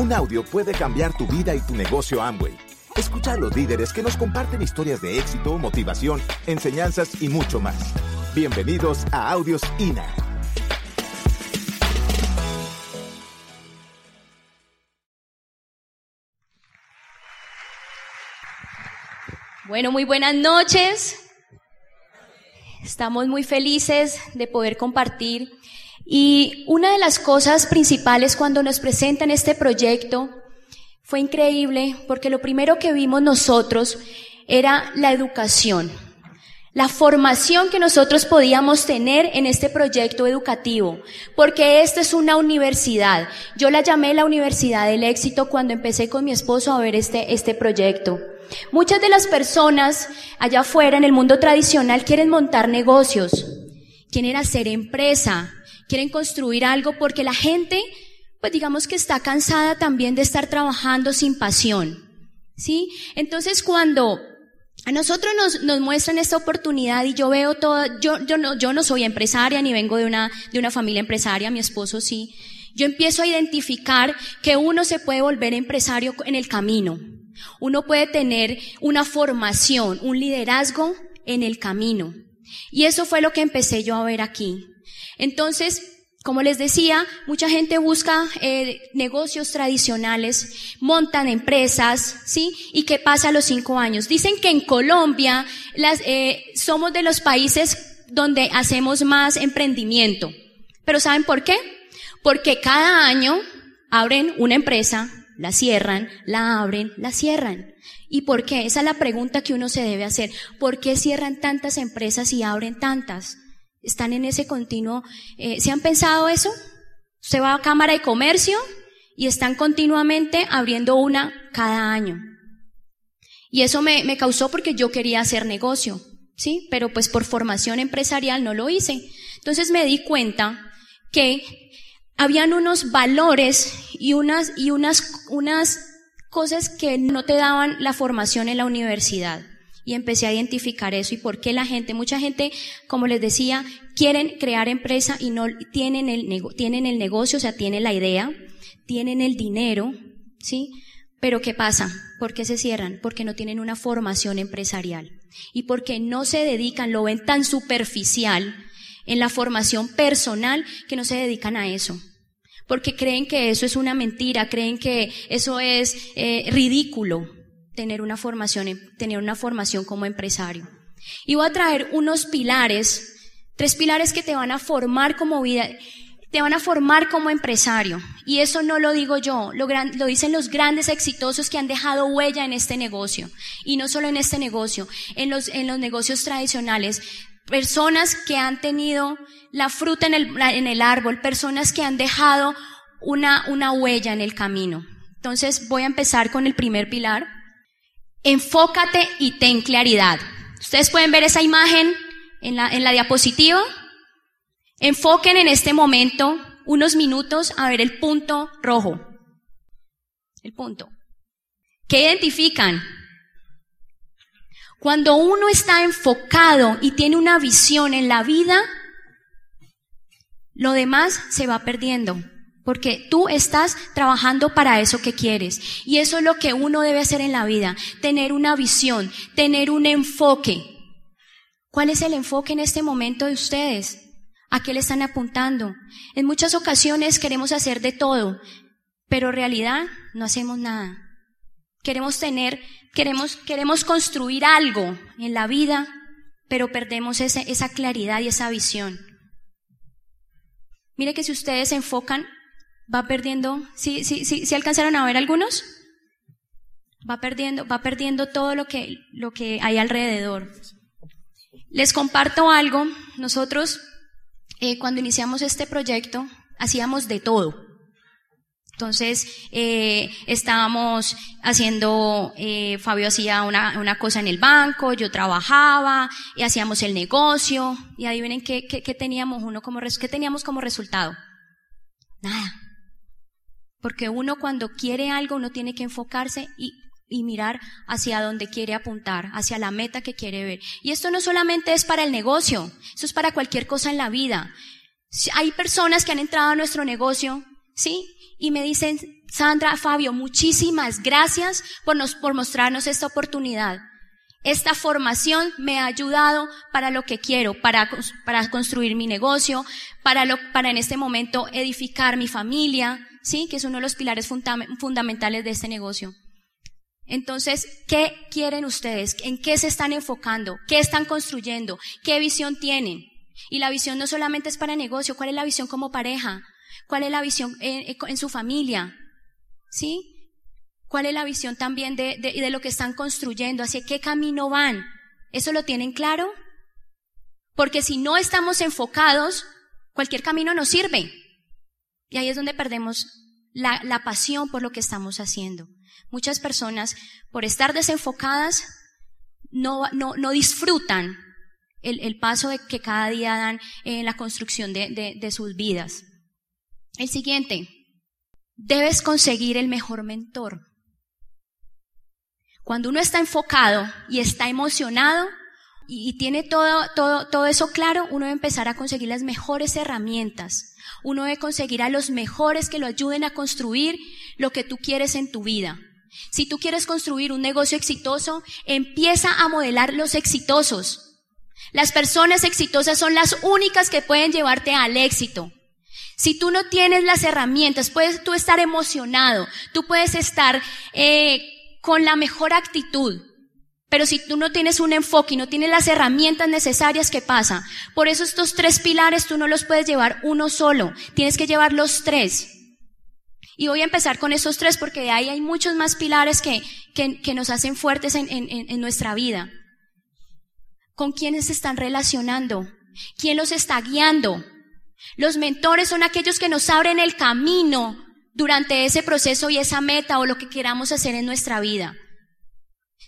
Un audio puede cambiar tu vida y tu negocio Amway. Escucha a los líderes que nos comparten historias de éxito, motivación, enseñanzas y mucho más. Bienvenidos a Audios INA. Bueno, muy buenas noches. Estamos muy felices de poder compartir. Y una de las cosas principales cuando nos presentan este proyecto fue increíble porque lo primero que vimos nosotros era la educación, la formación que nosotros podíamos tener en este proyecto educativo, porque esta es una universidad. Yo la llamé la Universidad del Éxito cuando empecé con mi esposo a ver este, este proyecto. Muchas de las personas allá afuera en el mundo tradicional quieren montar negocios, quieren hacer empresa, quieren construir algo porque la gente, pues digamos que está cansada también de estar trabajando sin pasión. ¿Sí? Entonces cuando a nosotros nos, nos, muestran esta oportunidad y yo veo todo, yo, yo, no, yo no soy empresaria ni vengo de una, de una familia empresaria, mi esposo sí. Yo empiezo a identificar que uno se puede volver empresario en el camino. Uno puede tener una formación, un liderazgo en el camino. Y eso fue lo que empecé yo a ver aquí. Entonces, como les decía, mucha gente busca eh, negocios tradicionales, montan empresas, ¿sí? ¿Y qué pasa a los cinco años? Dicen que en Colombia las, eh, somos de los países donde hacemos más emprendimiento. Pero ¿saben por qué? Porque cada año abren una empresa, la cierran, la abren, la cierran. ¿Y por qué? Esa es la pregunta que uno se debe hacer. ¿Por qué cierran tantas empresas y abren tantas? Están en ese continuo. Eh, ¿Se han pensado eso? Se va a Cámara de Comercio y están continuamente abriendo una cada año. Y eso me, me causó porque yo quería hacer negocio, ¿sí? Pero pues por formación empresarial no lo hice. Entonces me di cuenta que habían unos valores y unas, y unas, unas cosas que no te daban la formación en la universidad. Y empecé a identificar eso y por qué la gente, mucha gente, como les decía, quieren crear empresa y no tienen el, tienen el negocio, o sea, tienen la idea, tienen el dinero, ¿sí? Pero ¿qué pasa? ¿Por qué se cierran? Porque no tienen una formación empresarial y porque no se dedican, lo ven tan superficial en la formación personal que no se dedican a eso porque creen que eso es una mentira, creen que eso es eh, ridículo tener una formación, tener una formación como empresario. Y voy a traer unos pilares, tres pilares que te van a formar como vida, te van a formar como empresario. Y eso no lo digo yo, lo, lo, dicen los grandes exitosos que han dejado huella en este negocio. Y no solo en este negocio, en los, en los negocios tradicionales. Personas que han tenido la fruta en el, en el árbol, personas que han dejado una, una huella en el camino. Entonces voy a empezar con el primer pilar. Enfócate y ten claridad. Ustedes pueden ver esa imagen en la, en la diapositiva. Enfoquen en este momento unos minutos a ver el punto rojo. El punto. ¿Qué identifican? Cuando uno está enfocado y tiene una visión en la vida, lo demás se va perdiendo. Porque tú estás trabajando para eso que quieres. Y eso es lo que uno debe hacer en la vida. Tener una visión, tener un enfoque. ¿Cuál es el enfoque en este momento de ustedes? ¿A qué le están apuntando? En muchas ocasiones queremos hacer de todo, pero en realidad no hacemos nada. Queremos tener, queremos, queremos construir algo en la vida, pero perdemos esa claridad y esa visión. Mire que si ustedes se enfocan, va perdiendo, ¿sí, sí, sí, ¿sí alcanzaron a ver algunos? Va perdiendo, va perdiendo todo lo que, lo que hay alrededor. Les comparto algo. Nosotros, eh, cuando iniciamos este proyecto, hacíamos de todo. Entonces, eh, estábamos haciendo, eh, Fabio hacía una, una, cosa en el banco, yo trabajaba, y hacíamos el negocio, y adivinen qué, qué, teníamos uno como, qué teníamos como resultado. Nada. Porque uno cuando quiere algo, uno tiene que enfocarse y, y mirar hacia donde quiere apuntar, hacia la meta que quiere ver. Y esto no solamente es para el negocio, eso es para cualquier cosa en la vida. Hay personas que han entrado a nuestro negocio ¿sí? Y me dicen, Sandra, Fabio, muchísimas gracias por, nos, por mostrarnos esta oportunidad. Esta formación me ha ayudado para lo que quiero, para, para construir mi negocio, para, lo, para en este momento edificar mi familia, ¿sí? Que es uno de los pilares fundamentales de este negocio. Entonces, ¿qué quieren ustedes? ¿En qué se están enfocando? ¿Qué están construyendo? ¿Qué visión tienen? Y la visión no solamente es para negocio, ¿cuál es la visión como pareja? ¿Cuál es la visión en, en su familia? ¿Sí? ¿Cuál es la visión también de, de, de lo que están construyendo? ¿Hacia qué camino van? ¿Eso lo tienen claro? Porque si no estamos enfocados, cualquier camino nos sirve. Y ahí es donde perdemos la, la, pasión por lo que estamos haciendo. Muchas personas, por estar desenfocadas, no, no, no disfrutan el, el, paso de que cada día dan en la construcción de, de, de sus vidas. El siguiente, debes conseguir el mejor mentor. Cuando uno está enfocado y está emocionado y, tiene todo, todo, todo eso claro, uno debe empezar a conseguir las mejores herramientas. Uno debe conseguir a los mejores que lo ayuden a construir lo que tú quieres en tu vida. Si tú quieres construir un negocio exitoso, empieza a modelar los exitosos. Las personas exitosas son las únicas que pueden llevarte al éxito. Si tú no tienes las herramientas, puedes tú estar emocionado, tú puedes estar eh, con la mejor actitud. Pero si tú no tienes un enfoque y no tienes las herramientas necesarias, ¿qué pasa? Por eso estos tres pilares tú no los puedes llevar uno solo, tienes que llevar los tres. Y voy a empezar con esos tres porque de ahí hay muchos más pilares que, que, que nos hacen fuertes en, en, en nuestra vida. ¿Con quiénes se están relacionando? ¿Quién los está guiando? Los mentores son aquellos que nos abren el camino durante ese proceso y esa meta o lo que queramos hacer en nuestra vida.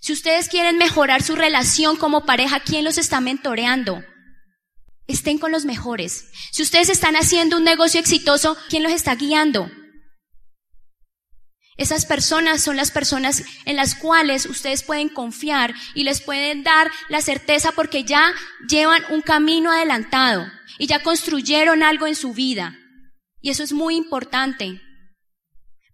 Si ustedes quieren mejorar su relación como pareja, ¿quién los está mentoreando? Estén con los mejores. Si ustedes están haciendo un negocio exitoso, ¿quién los está guiando? Esas personas son las personas en las cuales ustedes pueden confiar y les pueden dar la certeza porque ya llevan un camino adelantado y ya construyeron algo en su vida. Y eso es muy importante.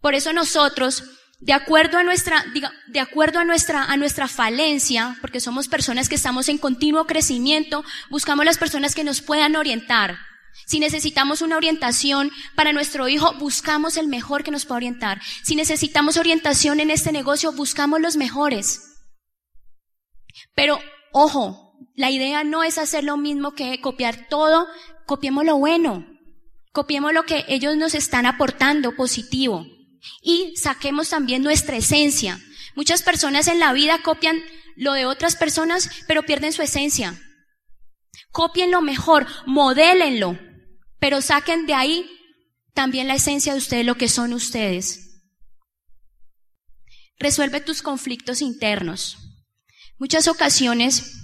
Por eso nosotros, de acuerdo a nuestra, de acuerdo a nuestra, a nuestra falencia, porque somos personas que estamos en continuo crecimiento, buscamos las personas que nos puedan orientar. Si necesitamos una orientación para nuestro hijo, buscamos el mejor que nos pueda orientar. Si necesitamos orientación en este negocio, buscamos los mejores. Pero, ojo, la idea no es hacer lo mismo que copiar todo, copiemos lo bueno, copiemos lo que ellos nos están aportando positivo y saquemos también nuestra esencia. Muchas personas en la vida copian lo de otras personas, pero pierden su esencia. Copien lo mejor, modélenlo, pero saquen de ahí también la esencia de ustedes, lo que son ustedes. Resuelve tus conflictos internos. Muchas ocasiones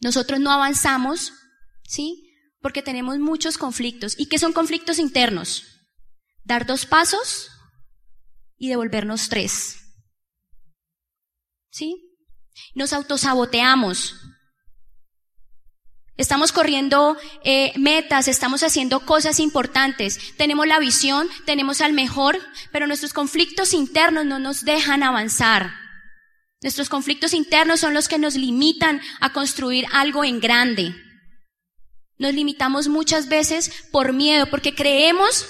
nosotros no avanzamos, ¿sí? Porque tenemos muchos conflictos. ¿Y qué son conflictos internos? Dar dos pasos y devolvernos tres. ¿Sí? Nos autosaboteamos. Estamos corriendo eh, metas, estamos haciendo cosas importantes, tenemos la visión, tenemos al mejor, pero nuestros conflictos internos no nos dejan avanzar. Nuestros conflictos internos son los que nos limitan a construir algo en grande. Nos limitamos muchas veces por miedo, porque creemos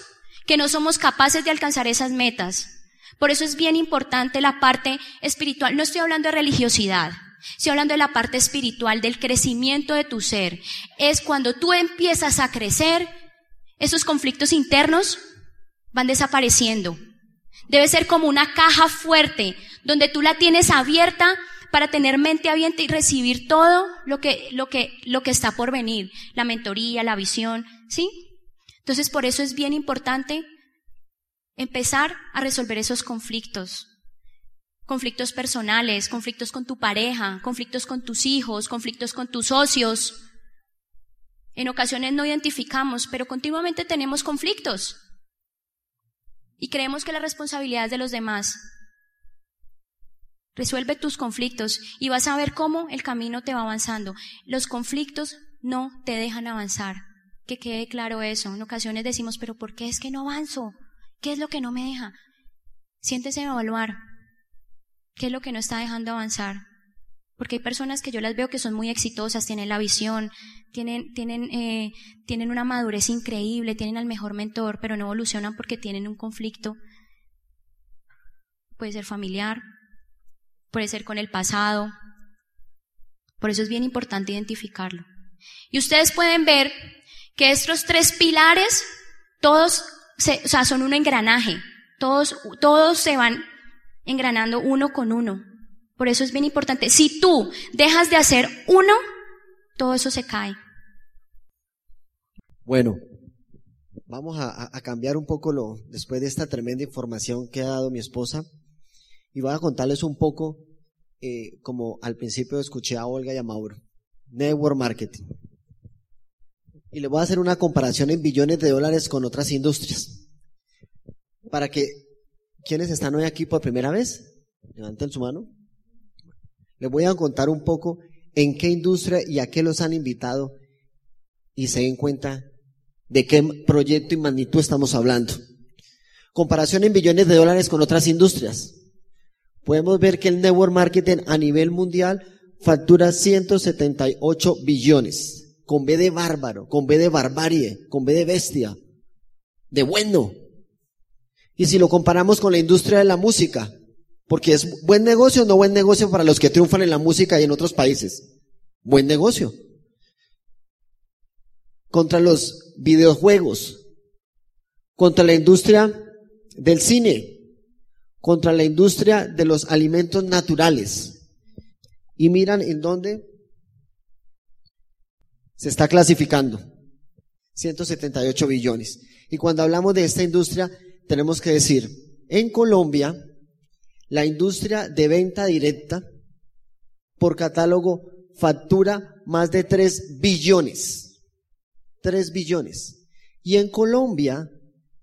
que no somos capaces de alcanzar esas metas. Por eso es bien importante la parte espiritual. No estoy hablando de religiosidad, estoy hablando de la parte espiritual, del crecimiento de tu ser. Es cuando tú empiezas a crecer, esos conflictos internos van desapareciendo. Debe ser como una caja fuerte, donde tú la tienes abierta para tener mente abierta y recibir todo lo que, lo que, lo que está por venir. La mentoría, la visión, ¿sí? Entonces por eso es bien importante empezar a resolver esos conflictos. Conflictos personales, conflictos con tu pareja, conflictos con tus hijos, conflictos con tus socios. En ocasiones no identificamos, pero continuamente tenemos conflictos. Y creemos que la responsabilidad es de los demás. Resuelve tus conflictos y vas a ver cómo el camino te va avanzando. Los conflictos no te dejan avanzar. Que quede claro eso. En ocasiones decimos, pero ¿por qué es que no avanzo? ¿Qué es lo que no me deja? Siéntese a evaluar. ¿Qué es lo que no está dejando avanzar? Porque hay personas que yo las veo que son muy exitosas, tienen la visión, tienen, tienen, eh, tienen una madurez increíble, tienen al mejor mentor, pero no evolucionan porque tienen un conflicto. Puede ser familiar, puede ser con el pasado. Por eso es bien importante identificarlo. Y ustedes pueden ver que estos tres pilares, todos, se, o sea, son un engranaje. Todos, todos se van engranando uno con uno. Por eso es bien importante. Si tú dejas de hacer uno, todo eso se cae. Bueno, vamos a, cambiar un poco lo, después de esta tremenda información que ha dado mi esposa. Y voy a contarles un poco, eh, como al principio escuché a Olga y a Mauro, Network Marketing. Y le voy a hacer una comparación en billones de dólares con otras industrias. Para que, ¿quiénes están hoy aquí por primera vez? Levanten su mano. Les voy a contar un poco en qué industria y a qué los han invitado y se den cuenta de qué proyecto y magnitud estamos hablando. Comparación en billones de dólares con otras industrias. Podemos ver que el network marketing a nivel mundial factura 178 billones, con B de bárbaro, con B de barbarie, con B de bestia, de bueno. Y si lo comparamos con la industria de la música, porque es buen negocio o no buen negocio para los que triunfan en la música y en otros países. Buen negocio. Contra los videojuegos, contra la industria del cine, contra la industria de los alimentos naturales. Y miran en dónde se está clasificando. 178 billones. Y cuando hablamos de esta industria, tenemos que decir, en Colombia, la industria de venta directa por catálogo factura más de 3 billones. 3 billones. Y en Colombia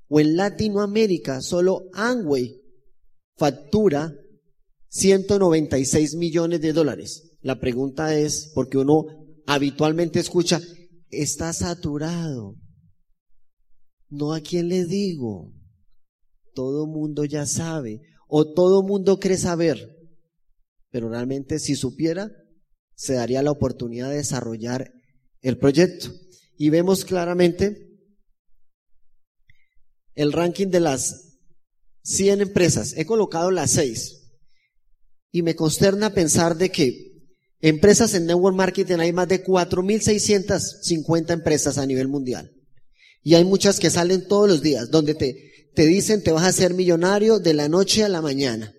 o en Latinoamérica, solo Amway factura 196 millones de dólares. La pregunta es, porque uno habitualmente escucha, está saturado. No a quién le digo. Todo mundo ya sabe o todo mundo cree saber, pero realmente si supiera, se daría la oportunidad de desarrollar el proyecto. Y vemos claramente el ranking de las 100 empresas. He colocado las 6. Y me consterna pensar de que empresas en network marketing hay más de 4.650 empresas a nivel mundial. Y hay muchas que salen todos los días, donde te, te dicen te vas a ser millonario de la noche a la mañana.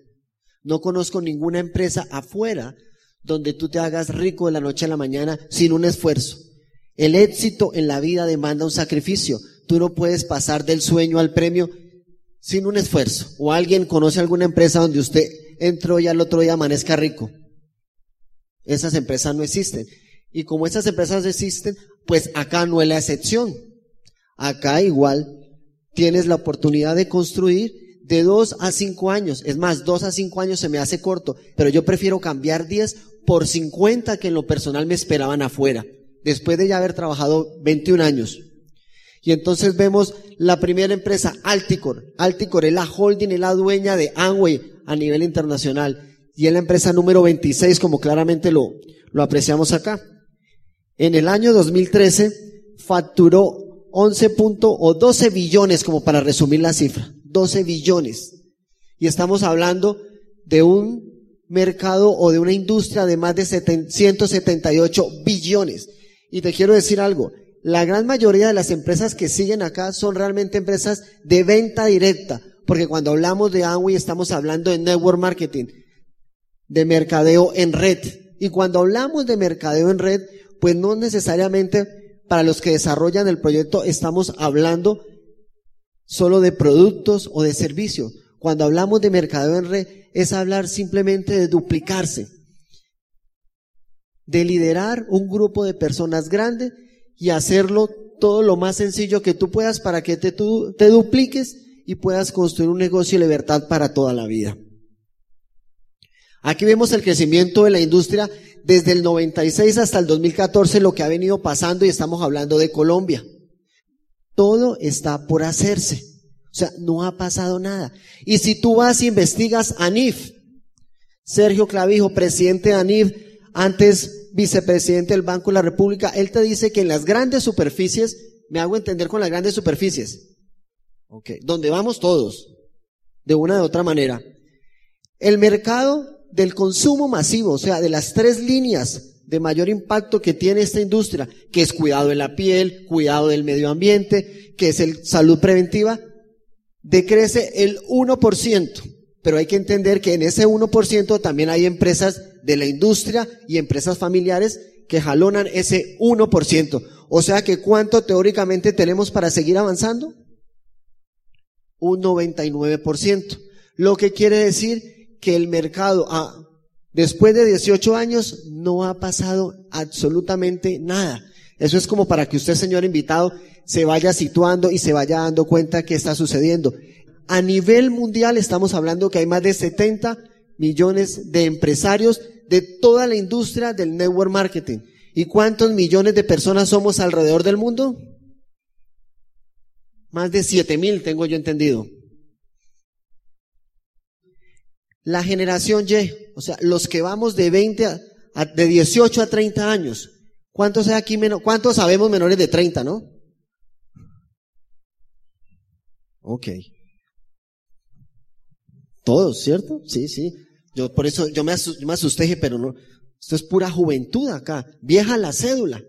No conozco ninguna empresa afuera donde tú te hagas rico de la noche a la mañana sin un esfuerzo. El éxito en la vida demanda un sacrificio. Tú no puedes pasar del sueño al premio sin un esfuerzo. O alguien conoce alguna empresa donde usted entró y al otro día amanezca rico. Esas empresas no existen. Y como esas empresas existen, pues acá no es la excepción. Acá igual tienes la oportunidad de construir de dos a cinco años. Es más, dos a cinco años se me hace corto, pero yo prefiero cambiar diez por cincuenta que en lo personal me esperaban afuera, después de ya haber trabajado 21 años. Y entonces vemos la primera empresa, Alticor. Alticor es la holding, es la dueña de Amway a nivel internacional. Y es la empresa número 26, como claramente lo, lo apreciamos acá. En el año 2013 facturó 11 punto o 12 billones, como para resumir la cifra, 12 billones. Y estamos hablando de un mercado o de una industria de más de 178 billones. Y te quiero decir algo, la gran mayoría de las empresas que siguen acá son realmente empresas de venta directa, porque cuando hablamos de Amway estamos hablando de network marketing, de mercadeo en red. Y cuando hablamos de mercadeo en red, pues no necesariamente para los que desarrollan el proyecto estamos hablando solo de productos o de servicios. Cuando hablamos de mercadeo en red es hablar simplemente de duplicarse, de liderar un grupo de personas grandes y hacerlo todo lo más sencillo que tú puedas para que te, te dupliques y puedas construir un negocio de libertad para toda la vida. Aquí vemos el crecimiento de la industria desde el 96 hasta el 2014, lo que ha venido pasando y estamos hablando de Colombia. Todo está por hacerse. O sea, no ha pasado nada. Y si tú vas y investigas a ANIF, Sergio Clavijo, presidente de ANIF, antes vicepresidente del Banco de la República, él te dice que en las grandes superficies, me hago entender con las grandes superficies, ok, donde vamos todos, de una u otra manera, el mercado del consumo masivo, o sea, de las tres líneas de mayor impacto que tiene esta industria, que es cuidado de la piel, cuidado del medio ambiente, que es el salud preventiva, decrece el 1%. Pero hay que entender que en ese 1% también hay empresas de la industria y empresas familiares que jalonan ese 1%. O sea que ¿cuánto teóricamente tenemos para seguir avanzando? Un 99%. Lo que quiere decir que el mercado, ah, después de 18 años, no ha pasado absolutamente nada. Eso es como para que usted, señor invitado, se vaya situando y se vaya dando cuenta que está sucediendo. A nivel mundial estamos hablando que hay más de 70 millones de empresarios de toda la industria del network marketing. ¿Y cuántos millones de personas somos alrededor del mundo? Más de 7 mil, tengo yo entendido. La generación Y, o sea, los que vamos de 20 a, de 18 a 30 años. ¿Cuántos hay aquí menos? ¿Cuántos sabemos menores de 30, no? Ok. Todos, ¿cierto? Sí, sí. Yo por eso yo me, asusté, pero no. Esto es pura juventud acá. Vieja la cédula.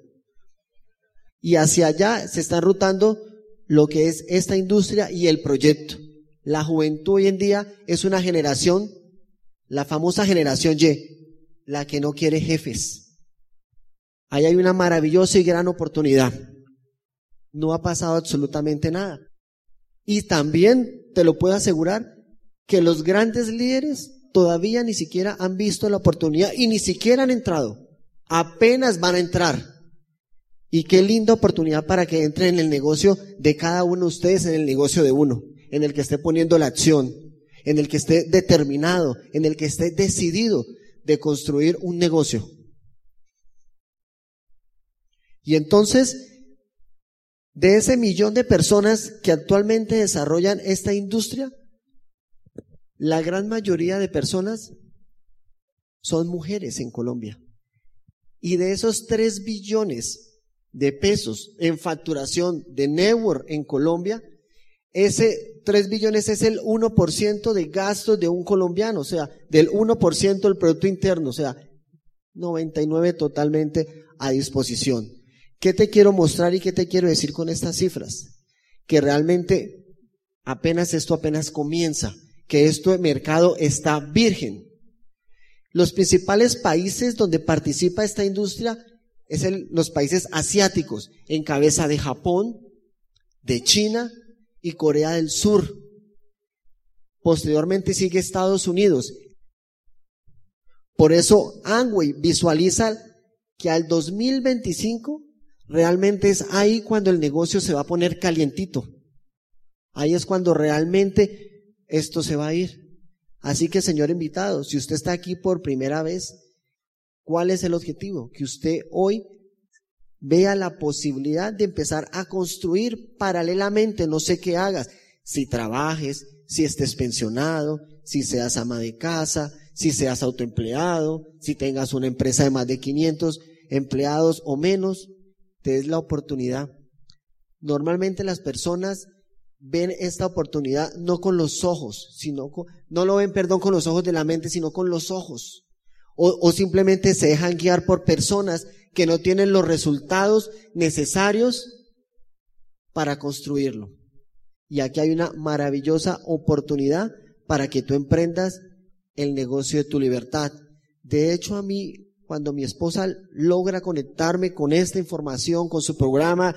Y hacia allá se está rotando lo que es esta industria y el proyecto. La juventud hoy en día es una generación, la famosa generación Y, la que no quiere jefes. Ahí hay una maravillosa y gran oportunidad. No ha pasado absolutamente nada. Y también te lo puedo asegurar que los grandes líderes todavía ni siquiera han visto la oportunidad y ni siquiera han entrado. Apenas van a entrar. Y qué linda oportunidad para que entre en el negocio de cada uno de ustedes, en el negocio de uno, en el que esté poniendo la acción, en el que esté determinado, en el que esté decidido de construir un negocio. Y entonces, de ese millón de personas que actualmente desarrollan esta industria, la gran mayoría de personas son mujeres en Colombia. Y de esos 3 billones de pesos en facturación de network en Colombia, ese 3 billones es el 1% de gastos de un colombiano, o sea, del 1% del Producto Interno, o sea, 99 totalmente a disposición. ¿Qué te quiero mostrar y qué te quiero decir con estas cifras? Que realmente apenas esto apenas comienza que este mercado está virgen. Los principales países donde participa esta industria es los países asiáticos, en cabeza de Japón, de China y Corea del Sur. Posteriormente sigue Estados Unidos. Por eso Angway visualiza que al 2025 realmente es ahí cuando el negocio se va a poner calientito. Ahí es cuando realmente esto se va a ir. Así que, señor invitado, si usted está aquí por primera vez, ¿cuál es el objetivo? Que usted hoy vea la posibilidad de empezar a construir paralelamente, no sé qué hagas, si trabajes, si estés pensionado, si seas ama de casa, si seas autoempleado, si tengas una empresa de más de 500 empleados o menos, te es la oportunidad. Normalmente las personas ven esta oportunidad no con los ojos, sino con, no lo ven, perdón, con los ojos de la mente, sino con los ojos. O, o simplemente se dejan guiar por personas que no tienen los resultados necesarios para construirlo. Y aquí hay una maravillosa oportunidad para que tú emprendas el negocio de tu libertad. De hecho, a mí, cuando mi esposa logra conectarme con esta información, con su programa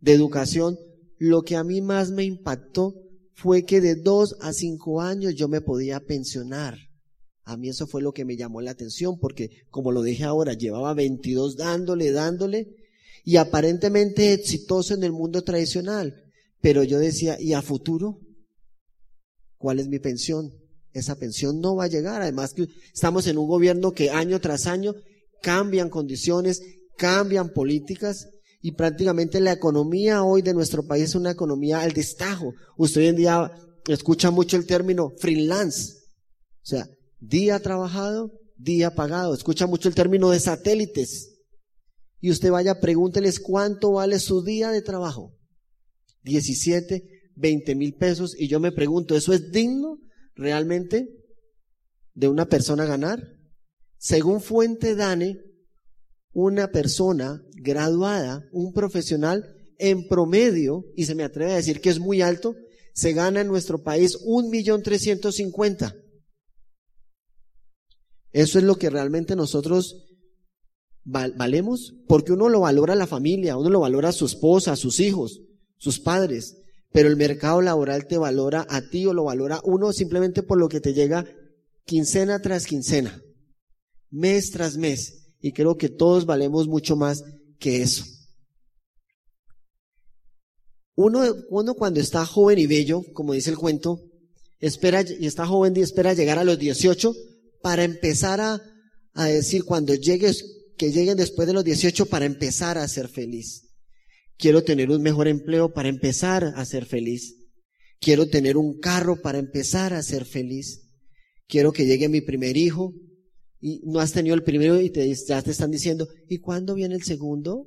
de educación, lo que a mí más me impactó fue que de dos a cinco años yo me podía pensionar. A mí eso fue lo que me llamó la atención porque, como lo dije ahora, llevaba 22 dándole, dándole y aparentemente exitoso en el mundo tradicional. Pero yo decía, ¿y a futuro? ¿Cuál es mi pensión? Esa pensión no va a llegar. Además que estamos en un gobierno que año tras año cambian condiciones, cambian políticas y prácticamente la economía hoy de nuestro país es una economía al destajo. Usted hoy en día escucha mucho el término freelance, o sea, día trabajado, día pagado. Escucha mucho el término de satélites. Y usted vaya, pregúnteles cuánto vale su día de trabajo. 17, 20 mil pesos. Y yo me pregunto, ¿eso es digno realmente de una persona ganar? Según Fuente Dane, una persona graduada, un profesional, en promedio, y se me atreve a decir que es muy alto, se gana en nuestro país un millón trescientos cincuenta. Eso es lo que realmente nosotros valemos, porque uno lo valora a la familia, uno lo valora a su esposa, a sus hijos, sus padres, pero el mercado laboral te valora a ti o lo valora uno simplemente por lo que te llega quincena tras quincena, mes tras mes. Y creo que todos valemos mucho más que eso. Uno, uno cuando está joven y bello, como dice el cuento, espera, y está joven y espera llegar a los 18 para empezar a, a decir cuando llegues, que lleguen después de los 18 para empezar a ser feliz. Quiero tener un mejor empleo para empezar a ser feliz. Quiero tener un carro para empezar a ser feliz. Quiero que llegue mi primer hijo y no has tenido el primero y ya te están diciendo, ¿y cuándo viene el segundo?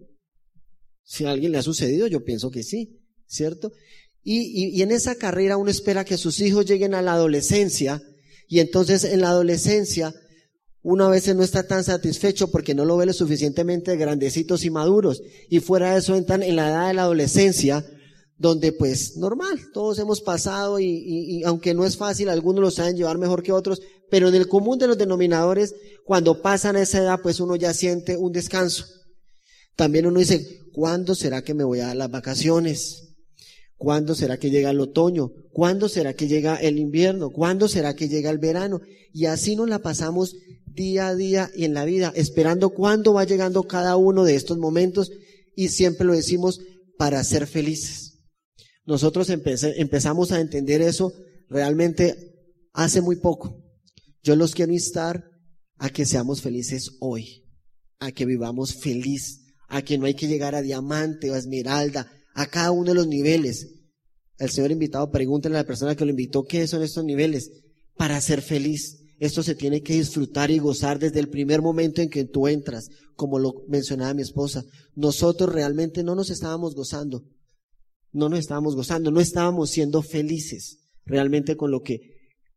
Si a alguien le ha sucedido, yo pienso que sí, ¿cierto? Y, y, en esa carrera uno espera que sus hijos lleguen a la adolescencia y entonces en la adolescencia uno a veces no está tan satisfecho porque no lo ve lo suficientemente grandecitos y maduros. Y fuera de eso entran en la edad de la adolescencia, donde pues normal, todos hemos pasado y, aunque no es fácil, algunos lo saben llevar mejor que otros, pero en el común de los denominadores, cuando pasan a esa edad, pues uno ya siente un descanso. También uno dice, ¿cuándo será que me voy a dar las vacaciones? ¿Cuándo será que llega el otoño? ¿Cuándo será que llega el invierno? ¿Cuándo será que llega el verano? Y así nos la pasamos día a día y en la vida, esperando cuándo va llegando cada uno de estos momentos y siempre lo decimos para ser felices. Nosotros empezamos a entender eso realmente hace muy poco. Yo los quiero instar a que seamos felices hoy, a que vivamos feliz, a que no hay que llegar a diamante o a esmeralda, a cada uno de los niveles. El Señor invitado, pregúntale a la persona que lo invitó qué son estos niveles para ser feliz. Esto se tiene que disfrutar y gozar desde el primer momento en que tú entras, como lo mencionaba mi esposa. Nosotros realmente no nos estábamos gozando no nos estábamos gozando, no estábamos siendo felices realmente con lo que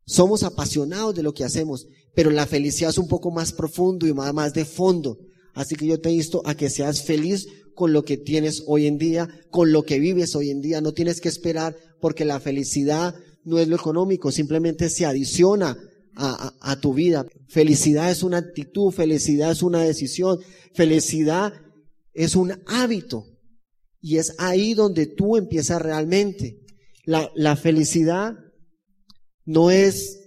somos apasionados de lo que hacemos, pero la felicidad es un poco más profundo y más de fondo. Así que yo te insto a que seas feliz con lo que tienes hoy en día, con lo que vives hoy en día. No tienes que esperar porque la felicidad no es lo económico, simplemente se adiciona a, tu vida. Felicidad es una actitud, felicidad es una decisión, felicidad es un hábito. Y es ahí donde tú empiezas realmente. La felicidad no es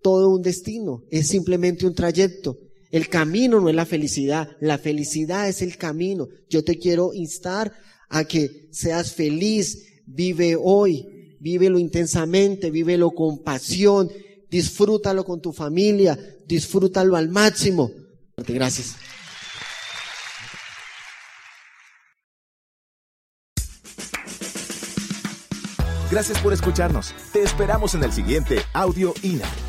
todo un destino, es simplemente un trayecto. El camino no es la felicidad, la felicidad es el camino. Yo te quiero instar a que seas feliz, vive hoy, vívelo intensamente, vívelo con pasión, disfrútalo con tu familia, disfrútalo al máximo. Gracias. Gracias por escucharnos. Te esperamos en el siguiente Audio INA.